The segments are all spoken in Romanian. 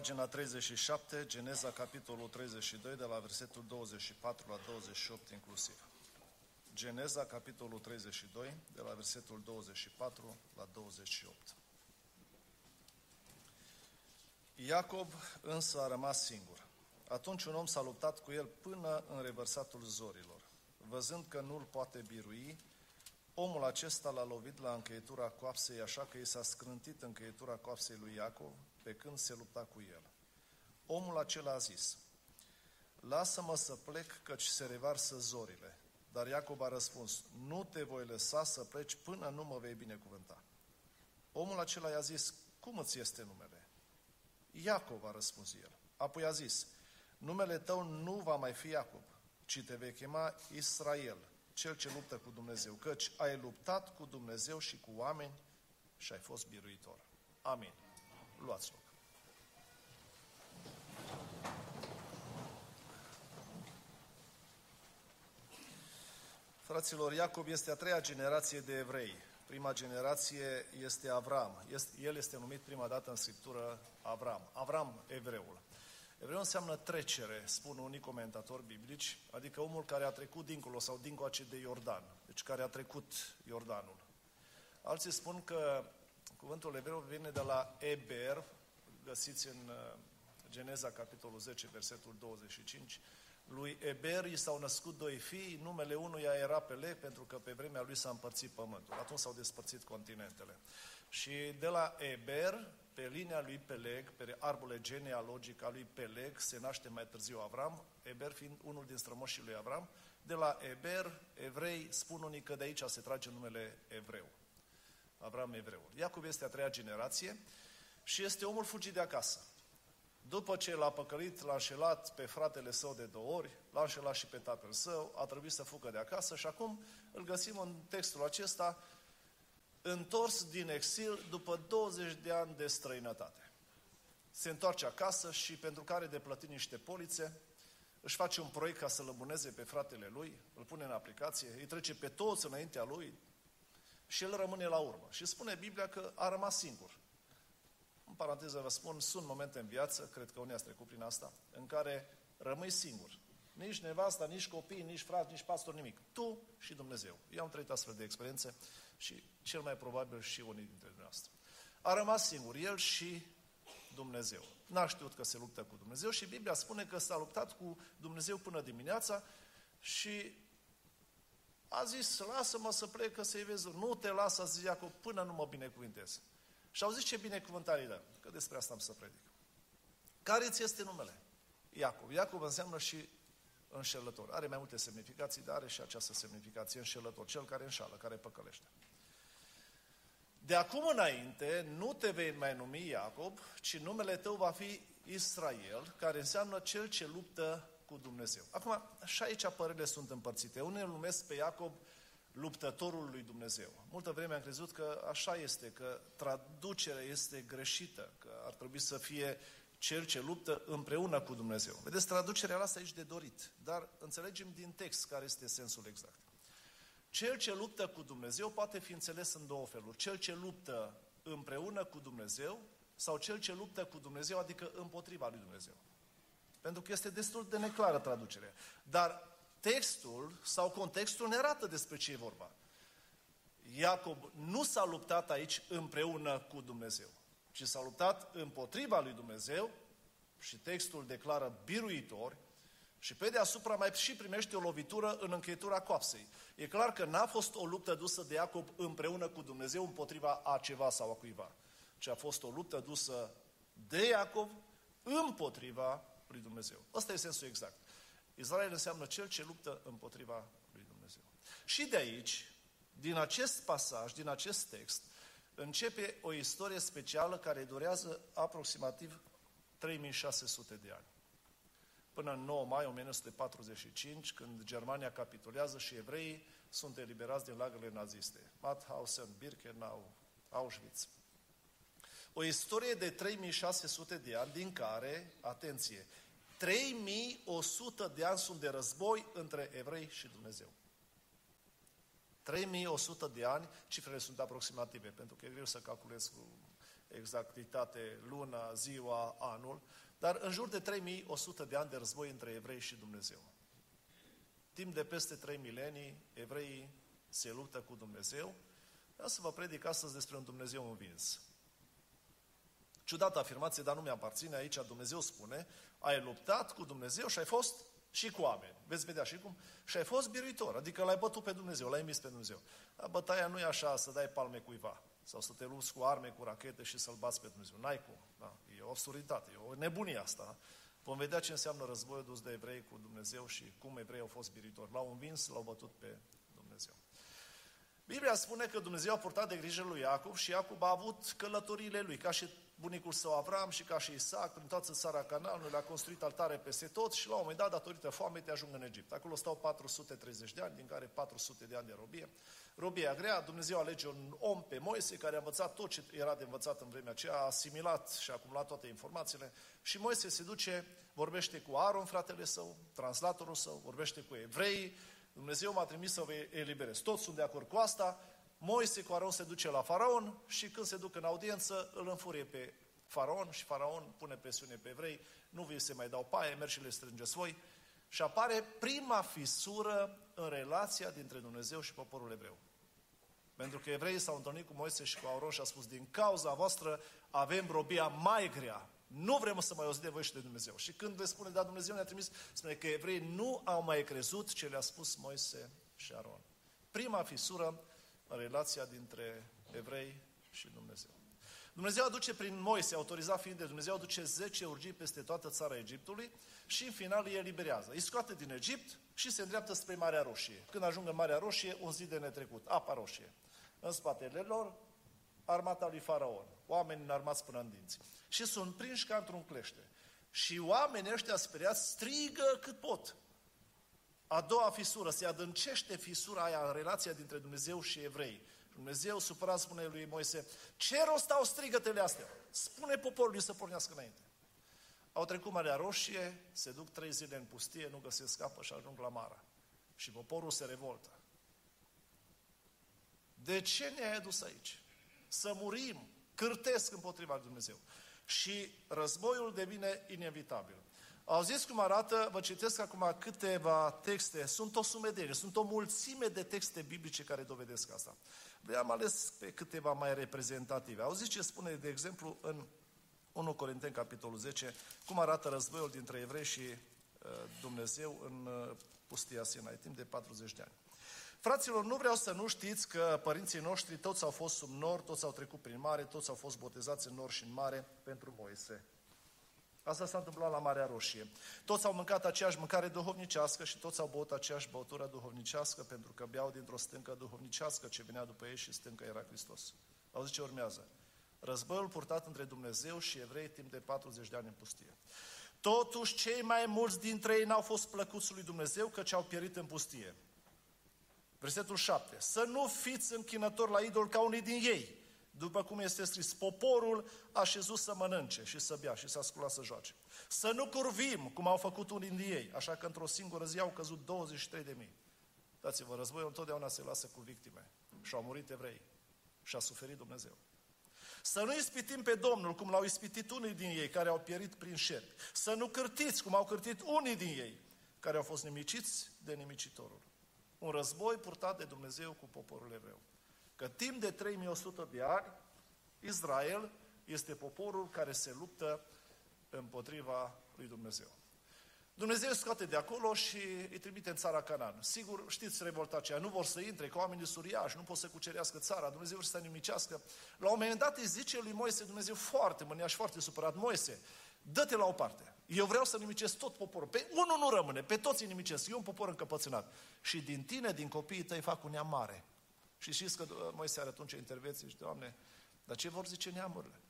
pagina 37, Geneza, capitolul 32, de la versetul 24 la 28 inclusiv. Geneza, capitolul 32, de la versetul 24 la 28. Iacob însă a rămas singur. Atunci un om s-a luptat cu el până în revărsatul zorilor. Văzând că nu-l poate birui, omul acesta l-a lovit la încheietura coapsei, așa că i s-a scrântit încheietura coapsei lui Iacov pe când se lupta cu el. Omul acela a zis, Lasă-mă să plec, căci se revarsă zorile. Dar Iacob a răspuns, nu te voi lăsa să pleci până nu mă vei binecuvânta. Omul acela i-a zis, cum îți este numele? Iacob a răspuns el. Apoi a zis, numele tău nu va mai fi Iacob, ci te vei chema Israel, cel ce luptă cu Dumnezeu, căci ai luptat cu Dumnezeu și cu oameni și ai fost biruitor. Amin. Luați loc. Fraților, Iacob este a treia generație de evrei. Prima generație este Avram. El este numit prima dată în Scriptură Avram. Avram, evreul. Evreu înseamnă trecere, spun unii comentatori biblici, adică omul care a trecut dincolo sau dincoace de Iordan, deci care a trecut Iordanul. Alții spun că cuvântul evreu vine de la Eber, găsiți în uh, Geneza, capitolul 10, versetul 25, lui Eber i s-au născut doi fii, numele unuia era Peleg, pentru că pe vremea lui s-a împărțit pământul. Atunci s-au despărțit continentele. Și de la Eber, pe linia lui Peleg, pe arbole genealogic al lui Peleg, se naște mai târziu Avram, Eber fiind unul din strămoșii lui Avram. De la Eber, evrei spun unii că de aici se trage numele evreu. Avram evreul. Iacov este a treia generație și este omul fugit de acasă. După ce l-a păcălit, l-a înșelat pe fratele său de două ori, l-a înșelat și pe tatăl său, a trebuit să fugă de acasă și acum îl găsim în textul acesta întors din exil după 20 de ani de străinătate. Se întoarce acasă și pentru care de plătit niște polițe, își face un proiect ca să lăbuneze pe fratele lui, îl pune în aplicație, îi trece pe toți înaintea lui și el rămâne la urmă. Și spune Biblia că a rămas singur. În paranteză vă spun, sunt momente în viață, cred că unii ați trecut prin asta, în care rămâi singur. Nici nevasta, nici copii, nici frați, nici pastor, nimic. Tu și Dumnezeu. Eu am trăit astfel de experiențe și cel mai probabil și unii dintre dumneavoastră. A rămas singur, el și Dumnezeu. N-a știut că se luptă cu Dumnezeu și Biblia spune că s-a luptat cu Dumnezeu până dimineața și a zis, lasă-mă să plec, că să-i vezi. Nu te lasă, zis Iacob, până nu mă binecuvintez. Și au zis ce binecuvântare dă, că despre asta am să predic. Care ți este numele? Iacov. Iacov înseamnă și înșelător. Are mai multe semnificații, dar are și această semnificație, înșelător, cel care înșală, care păcălește. De acum înainte, nu te vei mai numi Iacob, ci numele tău va fi Israel, care înseamnă cel ce luptă cu Dumnezeu. Acum, și aici părerile sunt împărțite. Unii îl numesc pe Iacob luptătorul lui Dumnezeu. Multă vreme am crezut că așa este, că traducerea este greșită, că ar trebui să fie cel ce luptă împreună cu Dumnezeu. Vedeți, traducerea asta aici de dorit, dar înțelegem din text care este sensul exact. Cel ce luptă cu Dumnezeu poate fi înțeles în două feluri. Cel ce luptă împreună cu Dumnezeu sau cel ce luptă cu Dumnezeu, adică împotriva lui Dumnezeu. Pentru că este destul de neclară traducerea. Dar textul sau contextul ne arată despre ce e vorba. Iacob nu s-a luptat aici împreună cu Dumnezeu, ci s-a luptat împotriva lui Dumnezeu și textul declară biruitori și pe deasupra mai și primește o lovitură în încheietura coapsei. E clar că n-a fost o luptă dusă de Iacob împreună cu Dumnezeu împotriva a ceva sau a cuiva, ci a fost o luptă dusă de Iacob împotriva lui Dumnezeu. Ăsta e sensul exact. Israel înseamnă cel ce luptă împotriva lui Dumnezeu. Și de aici, din acest pasaj, din acest text, începe o istorie specială care durează aproximativ 3600 de ani. Până în 9 mai 1945, când Germania capitulează și evreii sunt eliberați din lagările naziste. Mauthausen, Birkenau, Auschwitz. O istorie de 3600 de ani, din care, atenție, 3100 de ani sunt de război între evrei și Dumnezeu. 3100 de ani, cifrele sunt aproximative, pentru că e greu să calculez cu exactitate luna, ziua, anul, dar în jur de 3100 de ani de război între evrei și Dumnezeu. Timp de peste trei milenii, evreii se luptă cu Dumnezeu. Vreau să vă predic astăzi despre un Dumnezeu învins. Ciudată afirmație, dar nu mi-aparține aici. Dumnezeu spune, ai luptat cu Dumnezeu și ai fost și cu oameni. Veți vedea și cum. Și ai fost biruitor, adică l-ai bătut pe Dumnezeu, l-ai emis pe Dumnezeu. Dar bătaia nu e așa să dai palme cuiva sau să te lupți cu arme, cu rachete și să-l bați pe Dumnezeu. N-ai cum. Da? E o absurditate, e o nebunie asta. Vom vedea ce înseamnă războiul dus de evrei cu Dumnezeu și cum evrei au fost biritori. L-au învins, l-au bătut pe Dumnezeu. Biblia spune că Dumnezeu a purtat de grijă lui Iacov și Iacov a avut călătoriile lui, ca și bunicul său Avram și ca și Isaac, prin toată țara Cananului, a construit altare peste tot și la un moment dat, datorită foamei, te ajung în Egipt. Acolo stau 430 de ani, din care 400 de ani de robie. Robia grea, Dumnezeu alege un om pe Moise care a învățat tot ce era de învățat în vremea aceea, a asimilat și a acumulat toate informațiile și Moise se duce, vorbește cu Aaron, fratele său, translatorul său, vorbește cu evrei, Dumnezeu m-a trimis să vă eliberez. Toți sunt de acord cu asta, Moise cu Aron se duce la faraon și când se duc în audiență, îl înfurie pe faraon și faraon pune presiune pe evrei, nu vi se mai dau paie, mergi și le strângeți voi. Și apare prima fisură în relația dintre Dumnezeu și poporul evreu. Pentru că evreii s-au întâlnit cu Moise și cu Aron și a spus, din cauza voastră avem robia mai grea. Nu vrem să mai auzi de voi și de Dumnezeu. Și când le spune, da, Dumnezeu ne-a trimis, spune că evreii nu au mai crezut ce le-a spus Moise și Aron. Prima fisură în relația dintre evrei și Dumnezeu. Dumnezeu aduce prin Moise, autorizat fiind de Dumnezeu, aduce 10 urgii peste toată țara Egiptului și în final îi eliberează. Îi scoate din Egipt și se îndreaptă spre Marea Roșie. Când ajung în Marea Roșie, un zid de netrecut, apa roșie. În spatele lor, armata lui Faraon, oameni înarmați până în dinți. Și sunt prinși ca într-un clește. Și oamenii ăștia speriați strigă cât pot. A doua fisură, se adâncește fisura aia în relația dintre Dumnezeu și evrei. Dumnezeu supărat spune lui Moise, ce rost au strigătele astea? Spune poporului să pornească înainte. Au trecut Marea Roșie, se duc trei zile în pustie, nu găsesc apă și ajung la Mara. Și poporul se revoltă. De ce ne-ai adus aici? Să murim, cârtesc împotriva lui Dumnezeu. Și războiul devine inevitabil. Auziți cum arată, vă citesc acum câteva texte, sunt o sumedenie, sunt o mulțime de texte biblice care dovedesc asta. Le-am ales pe câteva mai reprezentative. Auziți ce spune, de exemplu, în 1 Corinteni, capitolul 10, cum arată războiul dintre evrei și uh, Dumnezeu în uh, pustia Sinai, timp de 40 de ani. Fraților, nu vreau să nu știți că părinții noștri toți au fost sub nor, toți au trecut prin mare, toți au fost botezați în nor și în mare pentru Moise. Asta s-a întâmplat la Marea Roșie. Toți au mâncat aceeași mâncare duhovnicească și toți au băut aceeași băutură duhovnicească pentru că beau dintr-o stâncă duhovnicească ce venea după ei și stâncă era Hristos. Auziți ce urmează? Războiul purtat între Dumnezeu și evrei timp de 40 de ani în pustie. Totuși, cei mai mulți dintre ei n-au fost plăcuți lui Dumnezeu, căci au pierit în pustie. Versetul 7. Să nu fiți închinători la idol ca unii din ei, după cum este scris, poporul a șezut să mănânce și să bea și să ascula să joace. Să nu curvim, cum au făcut unii din ei, așa că într-o singură zi au căzut 23 de mii. Dați-vă, războiul întotdeauna se lasă cu victime. Și au murit evrei. Și a suferit Dumnezeu. Să nu ispitim pe Domnul, cum l-au ispitit unii din ei, care au pierit prin șerpi. Să nu cârtiți, cum au cârtit unii din ei, care au fost nimiciți de nimicitorul. Un război purtat de Dumnezeu cu poporul evreu. Că timp de 3100 de ani, Israel este poporul care se luptă împotriva lui Dumnezeu. Dumnezeu scoate de acolo și îi trimite în țara Canaan. Sigur, știți revolta aceea, nu vor să intre, că oamenii suriași, nu pot să cucerească țara, Dumnezeu vrea să nimicească. La un moment dat îi zice lui Moise, Dumnezeu foarte mânia și foarte supărat, Moise, dă-te la o parte. Eu vreau să nimicesc tot poporul. Pe unul nu rămâne, pe toți îi nimicesc. Eu un popor încăpățânat. Și din tine, din copiii tăi, fac un neam mare. Și știți că Moise are atunci intervenție și, Doamne, dar ce vor zice neamurile?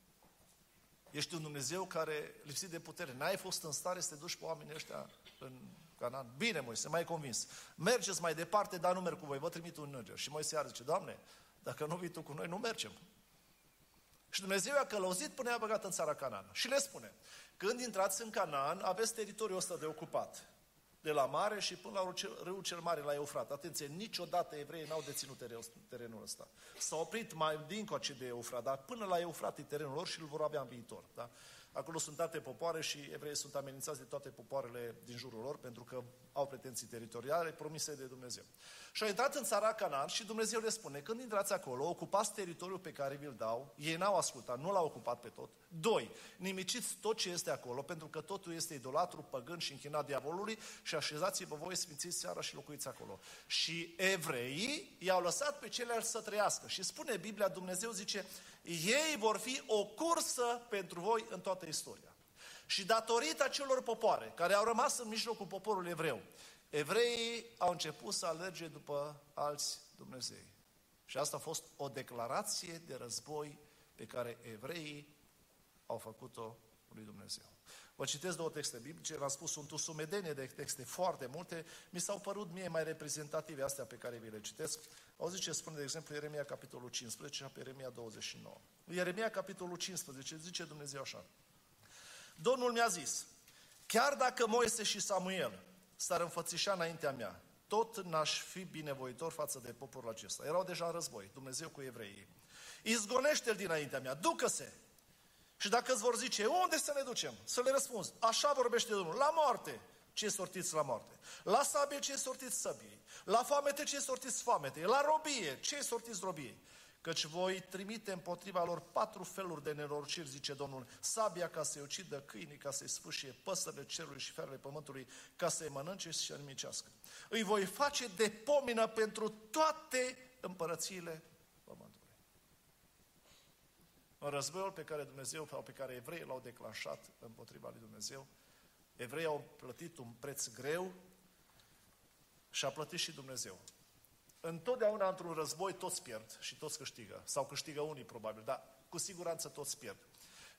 Ești un Dumnezeu care, lipsit de putere, n-ai fost în stare să te duci pe oamenii ăștia în Canaan. Bine, Moise, mai convins. Mergeți mai departe, dar nu merg cu voi, vă trimit un înger. Și Moise iar zice, Doamne, dacă nu vii tu cu noi, nu mergem. Și Dumnezeu a călăuzit până i-a băgat în țara Canaan. Și le spune, când intrați în Canaan, aveți teritoriul ăsta de ocupat. De la mare și până la râul cel mare, la Eufrat. Atenție, niciodată evreii n-au deținut terenul ăsta. S-au oprit mai dincoace de Eufrat, dar până la Eufrat e terenul lor și îl vor avea în viitor. Da? Acolo sunt alte popoare și evreii sunt amenințați de toate popoarele din jurul lor pentru că au pretenții teritoriale promise de Dumnezeu. Și au intrat în țara Canaan și Dumnezeu le spune, când intrați acolo, ocupați teritoriul pe care vi-l dau, ei n-au ascultat, nu l-au ocupat pe tot. Doi, nimiciți tot ce este acolo, pentru că totul este idolatru, păgân și închinat diavolului și așezați-vă voi, sfințiți seara și locuiți acolo. Și evreii i-au lăsat pe ceilalți să trăiască. Și spune Biblia, Dumnezeu zice, ei vor fi o cursă pentru voi în toată istoria. Și datorită celor popoare care au rămas în mijlocul poporului evreu, evreii au început să alerge după alți Dumnezei. Și asta a fost o declarație de război pe care evreii au făcut-o lui Dumnezeu. Vă citesc două texte biblice, v-am spus, sunt o sumedenie de texte foarte multe, mi s-au părut mie mai reprezentative astea pe care vi le citesc. Auziți ce spune, de exemplu, Ieremia capitolul 15 și Ieremia 29. Ieremia capitolul 15 zice Dumnezeu așa. Domnul mi-a zis, chiar dacă Moise și Samuel s-ar înfățișa înaintea mea, tot n-aș fi binevoitor față de poporul acesta. Erau deja în război, Dumnezeu cu evreii. Izgonește-l dinaintea mea, ducă-se! Și dacă îți vor zice, unde să ne ducem? Să le răspunzi, așa vorbește Domnul, la moarte! Ce sortiți la moarte? La sabie ce sortiți săbiei? La foamete ce sortiți foamete? La robie ce sortiți robiei? Căci voi trimite împotriva lor patru feluri de nenorociri, zice Domnul, sabia ca să-i ucidă câinii, ca să-i sfâșie păsările cerului și ferele pământului, ca să-i mănânce și să nimicească. Îi voi face de pomină pentru toate împărățiile pământului. În războiul pe care Dumnezeu, sau pe care evreii l-au declanșat împotriva lui Dumnezeu, evreii au plătit un preț greu și a plătit și Dumnezeu. Întotdeauna într-un război toți pierd și toți câștigă. Sau câștigă unii probabil, dar cu siguranță toți pierd.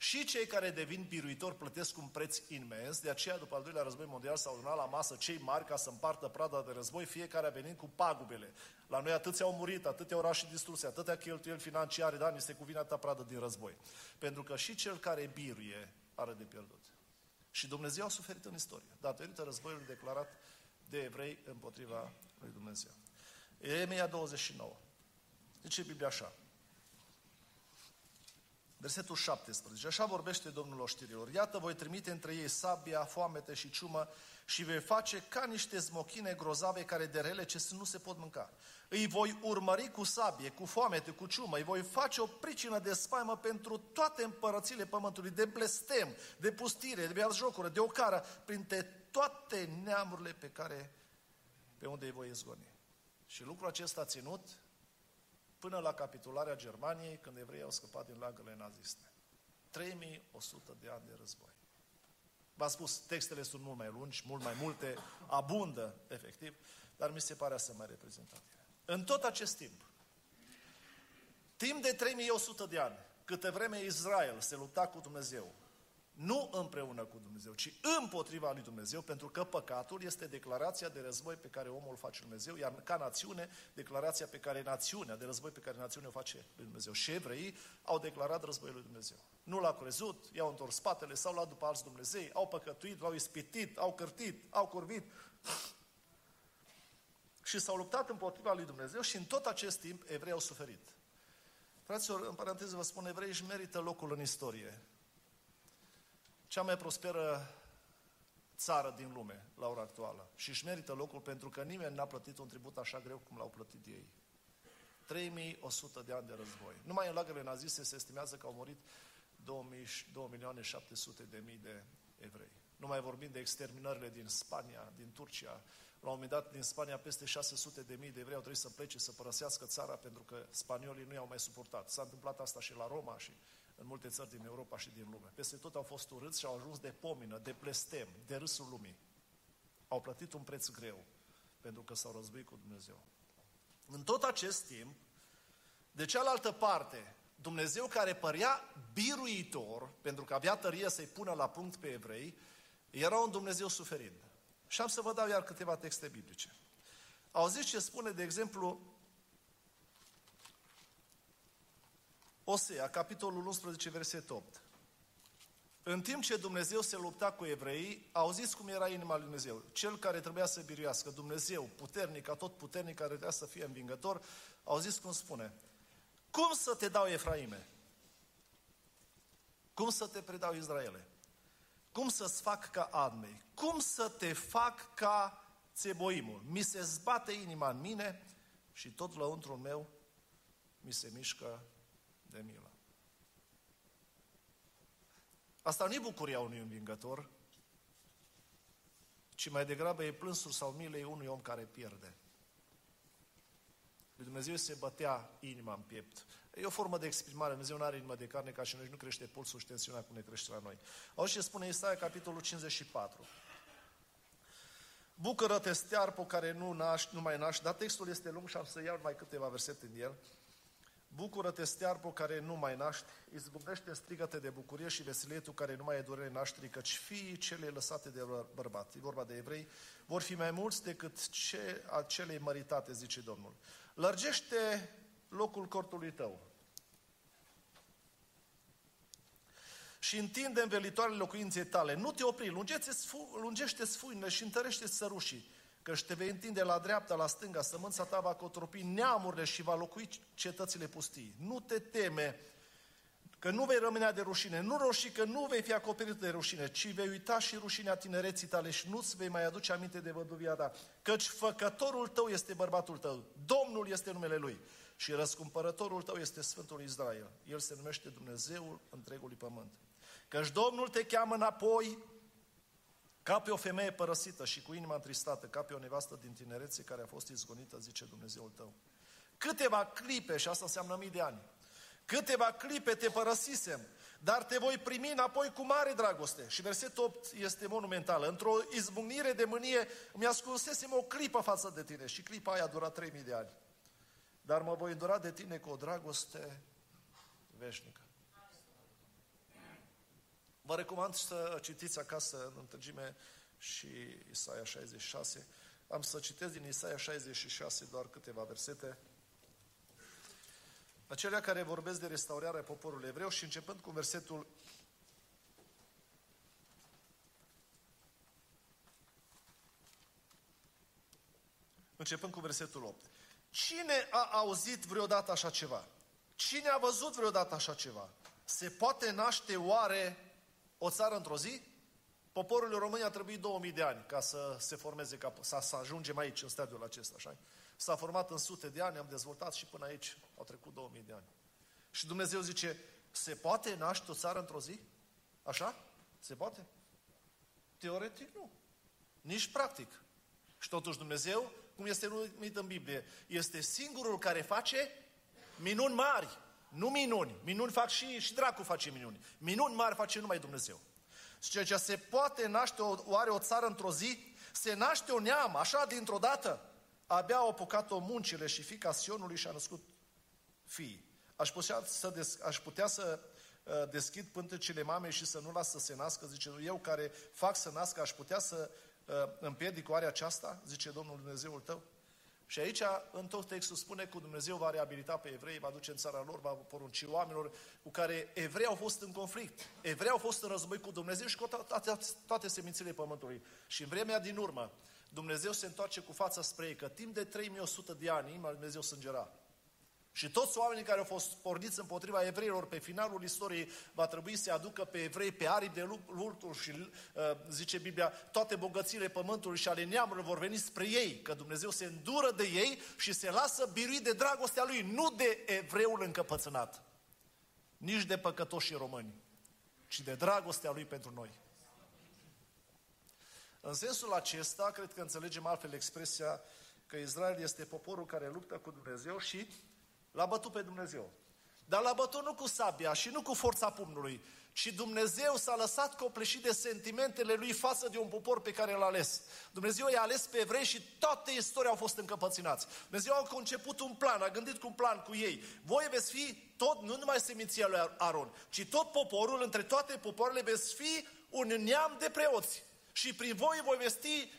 Și cei care devin biruitori plătesc un preț imens, de aceea după al doilea război mondial s-au adunat la masă cei mari ca să împartă prada de război, fiecare a venit cu pagubele. La noi atâția au murit, atâtea orașe distruse, atâtea cheltuieli financiare, dar ni se cuvine atâta pradă din război. Pentru că și cel care biruie are de pierdut. Și Dumnezeu a suferit în istorie, datorită războiului declarat de evrei împotriva lui Dumnezeu. Ieremia 29. Zice Biblia așa. Versetul 17. Așa vorbește Domnul oștirilor. Iată, voi trimite între ei sabia, foamete și ciumă și vei face ca niște smochine grozave care de rele ce nu se pot mânca. Îi voi urmări cu sabie, cu foamete, cu ciumă, îi voi face o pricină de spaimă pentru toate împărățile pământului, de blestem, de pustire, de jocură, de ocară, printre toate neamurile pe care, pe unde îi voi izgoni. Și lucrul acesta a ținut până la capitularea Germaniei, când evreii au scăpat din lagările naziste. 3100 de ani de război. V-am spus, textele sunt mult mai lungi, mult mai multe, abundă, efectiv, dar mi se pare să mai reprezentative. În tot acest timp, timp de 3100 de ani, câte vreme Israel se lupta cu Dumnezeu, nu împreună cu Dumnezeu, ci împotriva lui Dumnezeu, pentru că păcatul este declarația de război pe care omul face lui Dumnezeu, iar ca națiune, declarația pe care națiunea, de război pe care națiunea o face lui Dumnezeu. Și evreii au declarat războiul lui Dumnezeu. Nu l-au crezut, i-au întors spatele, s-au luat după alți Dumnezei, au păcătuit, l-au ispitit, au cărtit, au curvit. Și s-au luptat împotriva lui Dumnezeu și în tot acest timp evrei au suferit. Fraților, în paranteză vă spun, evreii își merită locul în istorie cea mai prosperă țară din lume la ora actuală și își merită locul pentru că nimeni n-a plătit un tribut așa greu cum l-au plătit ei. 3100 de ani de război. Numai în lagările naziste se estimează că au murit 2 milioane 700 de mii de evrei. Nu mai vorbim de exterminările din Spania, din Turcia. La un moment dat, din Spania, peste 600 de mii de evrei au trebuit să plece, să părăsească țara pentru că spaniolii nu i-au mai suportat. S-a întâmplat asta și la Roma și în multe țări din Europa și din lume. Peste tot au fost urâți și au ajuns de pomină, de blestem, de râsul lumii. Au plătit un preț greu pentru că s-au războit cu Dumnezeu. În tot acest timp, de cealaltă parte, Dumnezeu care părea biruitor, pentru că avea tărie să-i pună la punct pe evrei, era un Dumnezeu suferind. Și am să vă dau iar câteva texte biblice. Auziți ce spune, de exemplu, Osea, capitolul 11, verset 8. În timp ce Dumnezeu se lupta cu evreii, auziți cum era inima lui Dumnezeu. Cel care trebuia să biruiască, Dumnezeu, puternic, tot puternic, care trebuia să fie învingător, auziți cum spune. Cum să te dau Efraime? Cum să te predau Israele? Cum să-ți fac ca Admei? Cum să te fac ca Țeboimul? Mi se zbate inima în mine și tot lăuntrul meu mi se mișcă de milă. Asta nu e bucuria unui învingător, ci mai degrabă e plânsul sau milei unui om care pierde. Lui Dumnezeu se bătea inima în piept. E o formă de exprimare. Dumnezeu nu are inimă de carne ca și noi, nu crește pulsul și tensiunea cum ne crește la noi. Auzi ce spune Isaia, capitolul 54. Bucură-te, stearpul care nu, naști, nu mai naști, dar textul este lung și am să iau mai câteva versete din el. Bucură-te, stearpul care nu mai naști, izbucnește strigăte de bucurie și veselie tu care nu mai e durere nașterii, căci fiii cele lăsate de bărbat, e vorba de evrei, vor fi mai mulți decât ce, acelei măritate, zice Domnul. Lărgește locul cortului tău și întinde învelitoarele locuinței tale. Nu te opri, lungește sfuinele și întărește sărușii că te vei întinde la dreapta, la stânga, sămânța ta va cotropi neamurile și va locui cetățile pustii. Nu te teme că nu vei rămâne de rușine, nu roșii că nu vei fi acoperit de rușine, ci vei uita și rușinea tinereții tale și nu-ți vei mai aduce aminte de văduvia ta, căci făcătorul tău este bărbatul tău, Domnul este numele lui și răscumpărătorul tău este Sfântul Israel. El se numește Dumnezeul întregului pământ. Căci Domnul te cheamă înapoi ca pe o femeie părăsită și cu inima întristată, ca pe o nevastă din tinerețe care a fost izgonită, zice Dumnezeul tău. Câteva clipe, și asta înseamnă mii de ani, câteva clipe te părăsisem, dar te voi primi înapoi cu mare dragoste. Și versetul 8 este monumental. Într-o izbucnire de mânie îmi ascunsesem o clipă față de tine și clipa aia a durat 3000 de ani. Dar mă voi îndura de tine cu o dragoste veșnică. Vă recomand să citiți acasă în întregime și Isaia 66. Am să citesc din Isaia 66 doar câteva versete. Acelea care vorbesc de restaurarea poporului evreu și începând cu versetul începând cu versetul 8. Cine a auzit vreodată așa ceva? Cine a văzut vreodată așa ceva? Se poate naște oare o țară într-o zi, poporul România a trebuit 2000 de ani ca să se formeze, ca să, să ajungem aici, în stadiul acesta, așa? S-a format în sute de ani, am dezvoltat și până aici au trecut 2000 de ani. Și Dumnezeu zice, se poate naște o țară într-o zi? Așa? Se poate? Teoretic nu. Nici practic. Și totuși Dumnezeu, cum este numit în Biblie, este singurul care face minuni mari. Nu minuni. Minuni fac și, și dracu face minuni. Minuni mari face numai Dumnezeu. Și ceea ce se poate naște o, oare o țară într-o zi, se naște o neam, așa dintr-o dată. Abia au apucat-o muncile și fica Sionului și-a născut fii. Aș putea să, des, aș putea să uh, deschid pântecele mamei și să nu las să se nască, zice, eu care fac să nască, aș putea să uh, împiedic oare aceasta, zice Domnul Dumnezeul tău? Și aici, în tot textul spune că Dumnezeu va reabilita pe evrei, va duce în țara lor, va porunci oamenilor cu care evrei au fost în conflict. Evrei au fost în război cu Dumnezeu și cu toate, toate semințele pământului. Și în vremea din urmă, Dumnezeu se întoarce cu fața spre ei, că timp de 3100 de ani, inima Dumnezeu sângera. Și toți oamenii care au fost porniți împotriva evreilor pe finalul istoriei va trebui să aducă pe evrei pe aripi de luptul și, uh, zice Biblia, toate bogățiile pământului și ale neamurilor vor veni spre ei, că Dumnezeu se îndură de ei și se lasă birui de dragostea lui, nu de evreul încăpățânat, nici de păcătoșii români, ci de dragostea lui pentru noi. În sensul acesta, cred că înțelegem altfel expresia că Israel este poporul care luptă cu Dumnezeu și L-a bătut pe Dumnezeu. Dar l-a bătut nu cu sabia și nu cu forța pumnului, ci Dumnezeu s-a lăsat copleșit de sentimentele lui față de un popor pe care l-a ales. Dumnezeu i-a ales pe evrei și toată istoria au fost încăpăținați. Dumnezeu a conceput un plan, a gândit cu un plan cu ei. Voi veți fi tot, nu numai seminția lui Aron, ci tot poporul, între toate popoarele veți fi un neam de preoți. Și prin voi voi vesti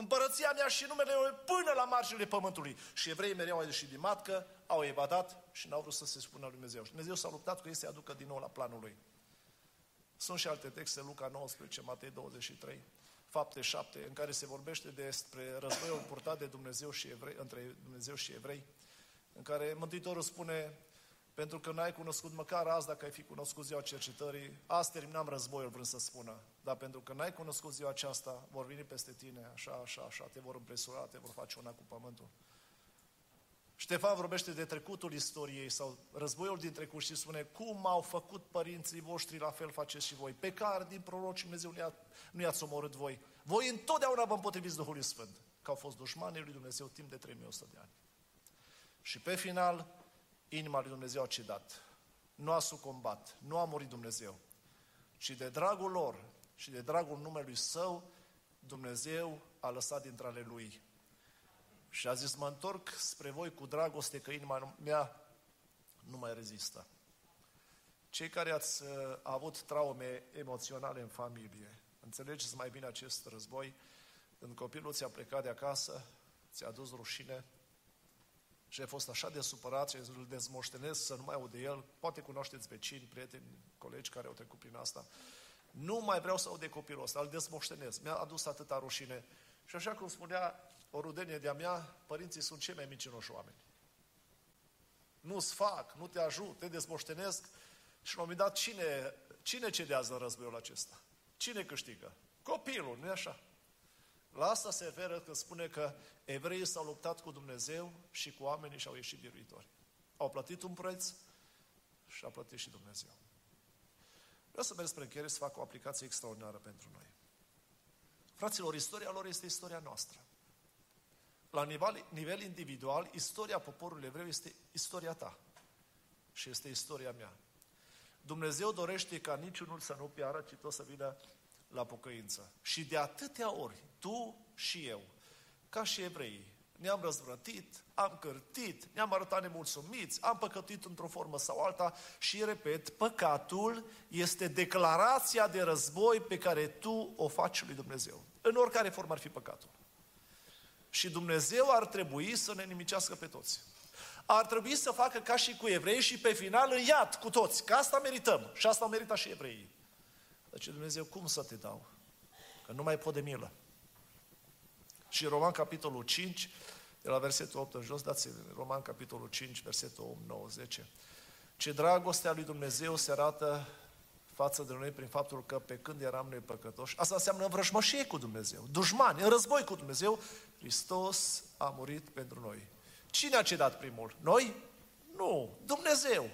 împărăția mea și numele meu până la marginile pământului. Și evreii mereu au ieșit din matcă, au evadat și n-au vrut să se spună lui Dumnezeu. Și Dumnezeu s-a luptat cu ei să-i aducă din nou la planul lui. Sunt și alte texte, Luca 19, Matei 23, Fapte 7, în care se vorbește despre războiul purtat de Dumnezeu și evrei, între Dumnezeu și evrei, în care Mântuitorul spune, pentru că n-ai cunoscut măcar azi, dacă ai fi cunoscut ziua cercetării, azi terminam războiul, vrând să spună. Dar pentru că n-ai cunoscut ziua aceasta, vor veni peste tine, așa, așa, așa, te vor împresura, te vor face una cu pământul. Ștefan vorbește de trecutul istoriei sau războiul din trecut și spune cum au făcut părinții voștri, la fel faceți și voi. Pe care din proroci Dumnezeu nu i-ați omorât voi. Voi întotdeauna vă împotriviți Duhului Sfânt, că au fost dușmanii lui Dumnezeu timp de 3100 de ani. Și pe final, inima lui Dumnezeu a cedat. Nu a sucombat, nu a murit Dumnezeu, ci de dragul lor și de dragul numelui Său, Dumnezeu a lăsat dintre ale Lui. Și a zis, mă întorc spre voi cu dragoste, că inima mea nu mai rezistă. Cei care ați uh, avut traume emoționale în familie, înțelegeți mai bine acest război, când copilul ți-a plecat de acasă, ți-a adus rușine, și ai fost așa de supărat și îl dezmoștenesc să nu mai aud de el. Poate cunoașteți vecini, prieteni, colegi care au trecut prin asta. Nu mai vreau să aud de copilul ăsta, îl dezmoștenesc. Mi-a adus atâta rușine. Și așa cum spunea o rudenie de-a mea, părinții sunt cei mai mincinoși oameni. Nu-ți fac, nu te ajut, te dezmoștenesc. Și la un moment dat, cine, cine cedează în războiul acesta? Cine câștigă? Copilul, nu-i așa? La asta se referă că spune că evreii s-au luptat cu Dumnezeu și cu oamenii și au ieșit biruitori. Au plătit un preț și a plătit și Dumnezeu. Vreau să merg spre încheiere să fac o aplicație extraordinară pentru noi. Fraților, istoria lor este istoria noastră. La nivel, nivel individual, istoria poporului evreu este istoria ta și este istoria mea. Dumnezeu dorește ca niciunul să nu piară, ci tot să vină la pocăință. Și de atâtea ori, tu și eu, ca și evrei, ne-am răzvrătit, am cărtit, ne-am arătat nemulțumiți, am păcătuit într-o formă sau alta și, repet, păcatul este declarația de război pe care tu o faci lui Dumnezeu. În oricare formă ar fi păcatul. Și Dumnezeu ar trebui să ne nimicească pe toți. Ar trebui să facă ca și cu evrei și pe final în iad cu toți. Că asta merităm. Și asta merită și evreii. Deci Dumnezeu, cum să te dau? Că nu mai pot de milă. Și Roman, capitolul 5, de la versetul 8 în jos, dați Roman, capitolul 5, versetul 8, 9, 10. Ce dragostea lui Dumnezeu se arată față de noi prin faptul că pe când eram noi păcătoși, asta înseamnă vrăjmășie cu Dumnezeu, dușmani, în război cu Dumnezeu, Hristos a murit pentru noi. Cine a cedat primul? Noi? Nu, Dumnezeu.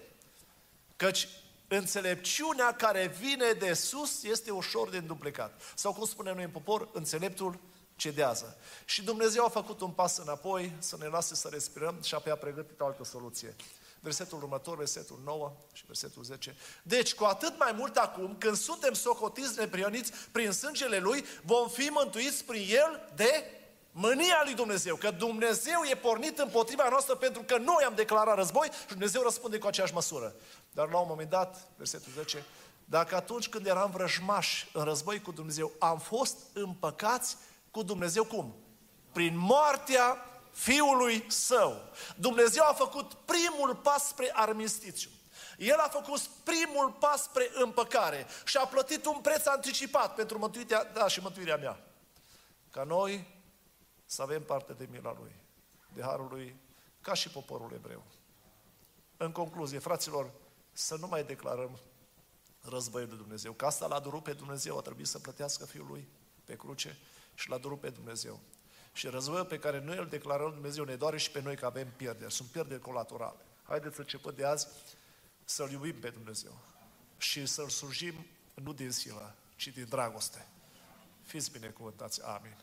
Căci înțelepciunea care vine de sus este ușor de înduplecat. Sau cum spunem noi în popor, înțeleptul cedează. Și Dumnezeu a făcut un pas înapoi să ne lase să respirăm și apoi a pregătit o altă soluție. Versetul următor, versetul 9 și versetul 10. Deci, cu atât mai mult acum, când suntem socotiți neprioniți prin sângele Lui, vom fi mântuiți prin El de mânia lui Dumnezeu. Că Dumnezeu e pornit împotriva noastră pentru că noi am declarat război și Dumnezeu răspunde cu aceeași măsură. Dar la un moment dat, versetul 10, dacă atunci când eram vrăjmași în război cu Dumnezeu, am fost împăcați cu Dumnezeu cum? Prin moartea Fiului Său. Dumnezeu a făcut primul pas spre armistițiu. El a făcut primul pas spre împăcare și a plătit un preț anticipat pentru mântuirea, da, și mântuirea mea. Ca noi să avem parte de mila Lui, de Harul Lui, ca și poporul evreu. În concluzie, fraților, să nu mai declarăm războiul de Dumnezeu. Că asta l-a durut pe Dumnezeu, a trebuit să plătească Fiul Lui pe cruce și l-a durut pe Dumnezeu. Și războiul pe care noi îl declarăm Dumnezeu ne doare și pe noi că avem pierderi. Sunt pierderi colaterale. Haideți începând de azi să-L iubim pe Dumnezeu și să-L slujim nu din silă, ci din dragoste. Fiți binecuvântați. Amin.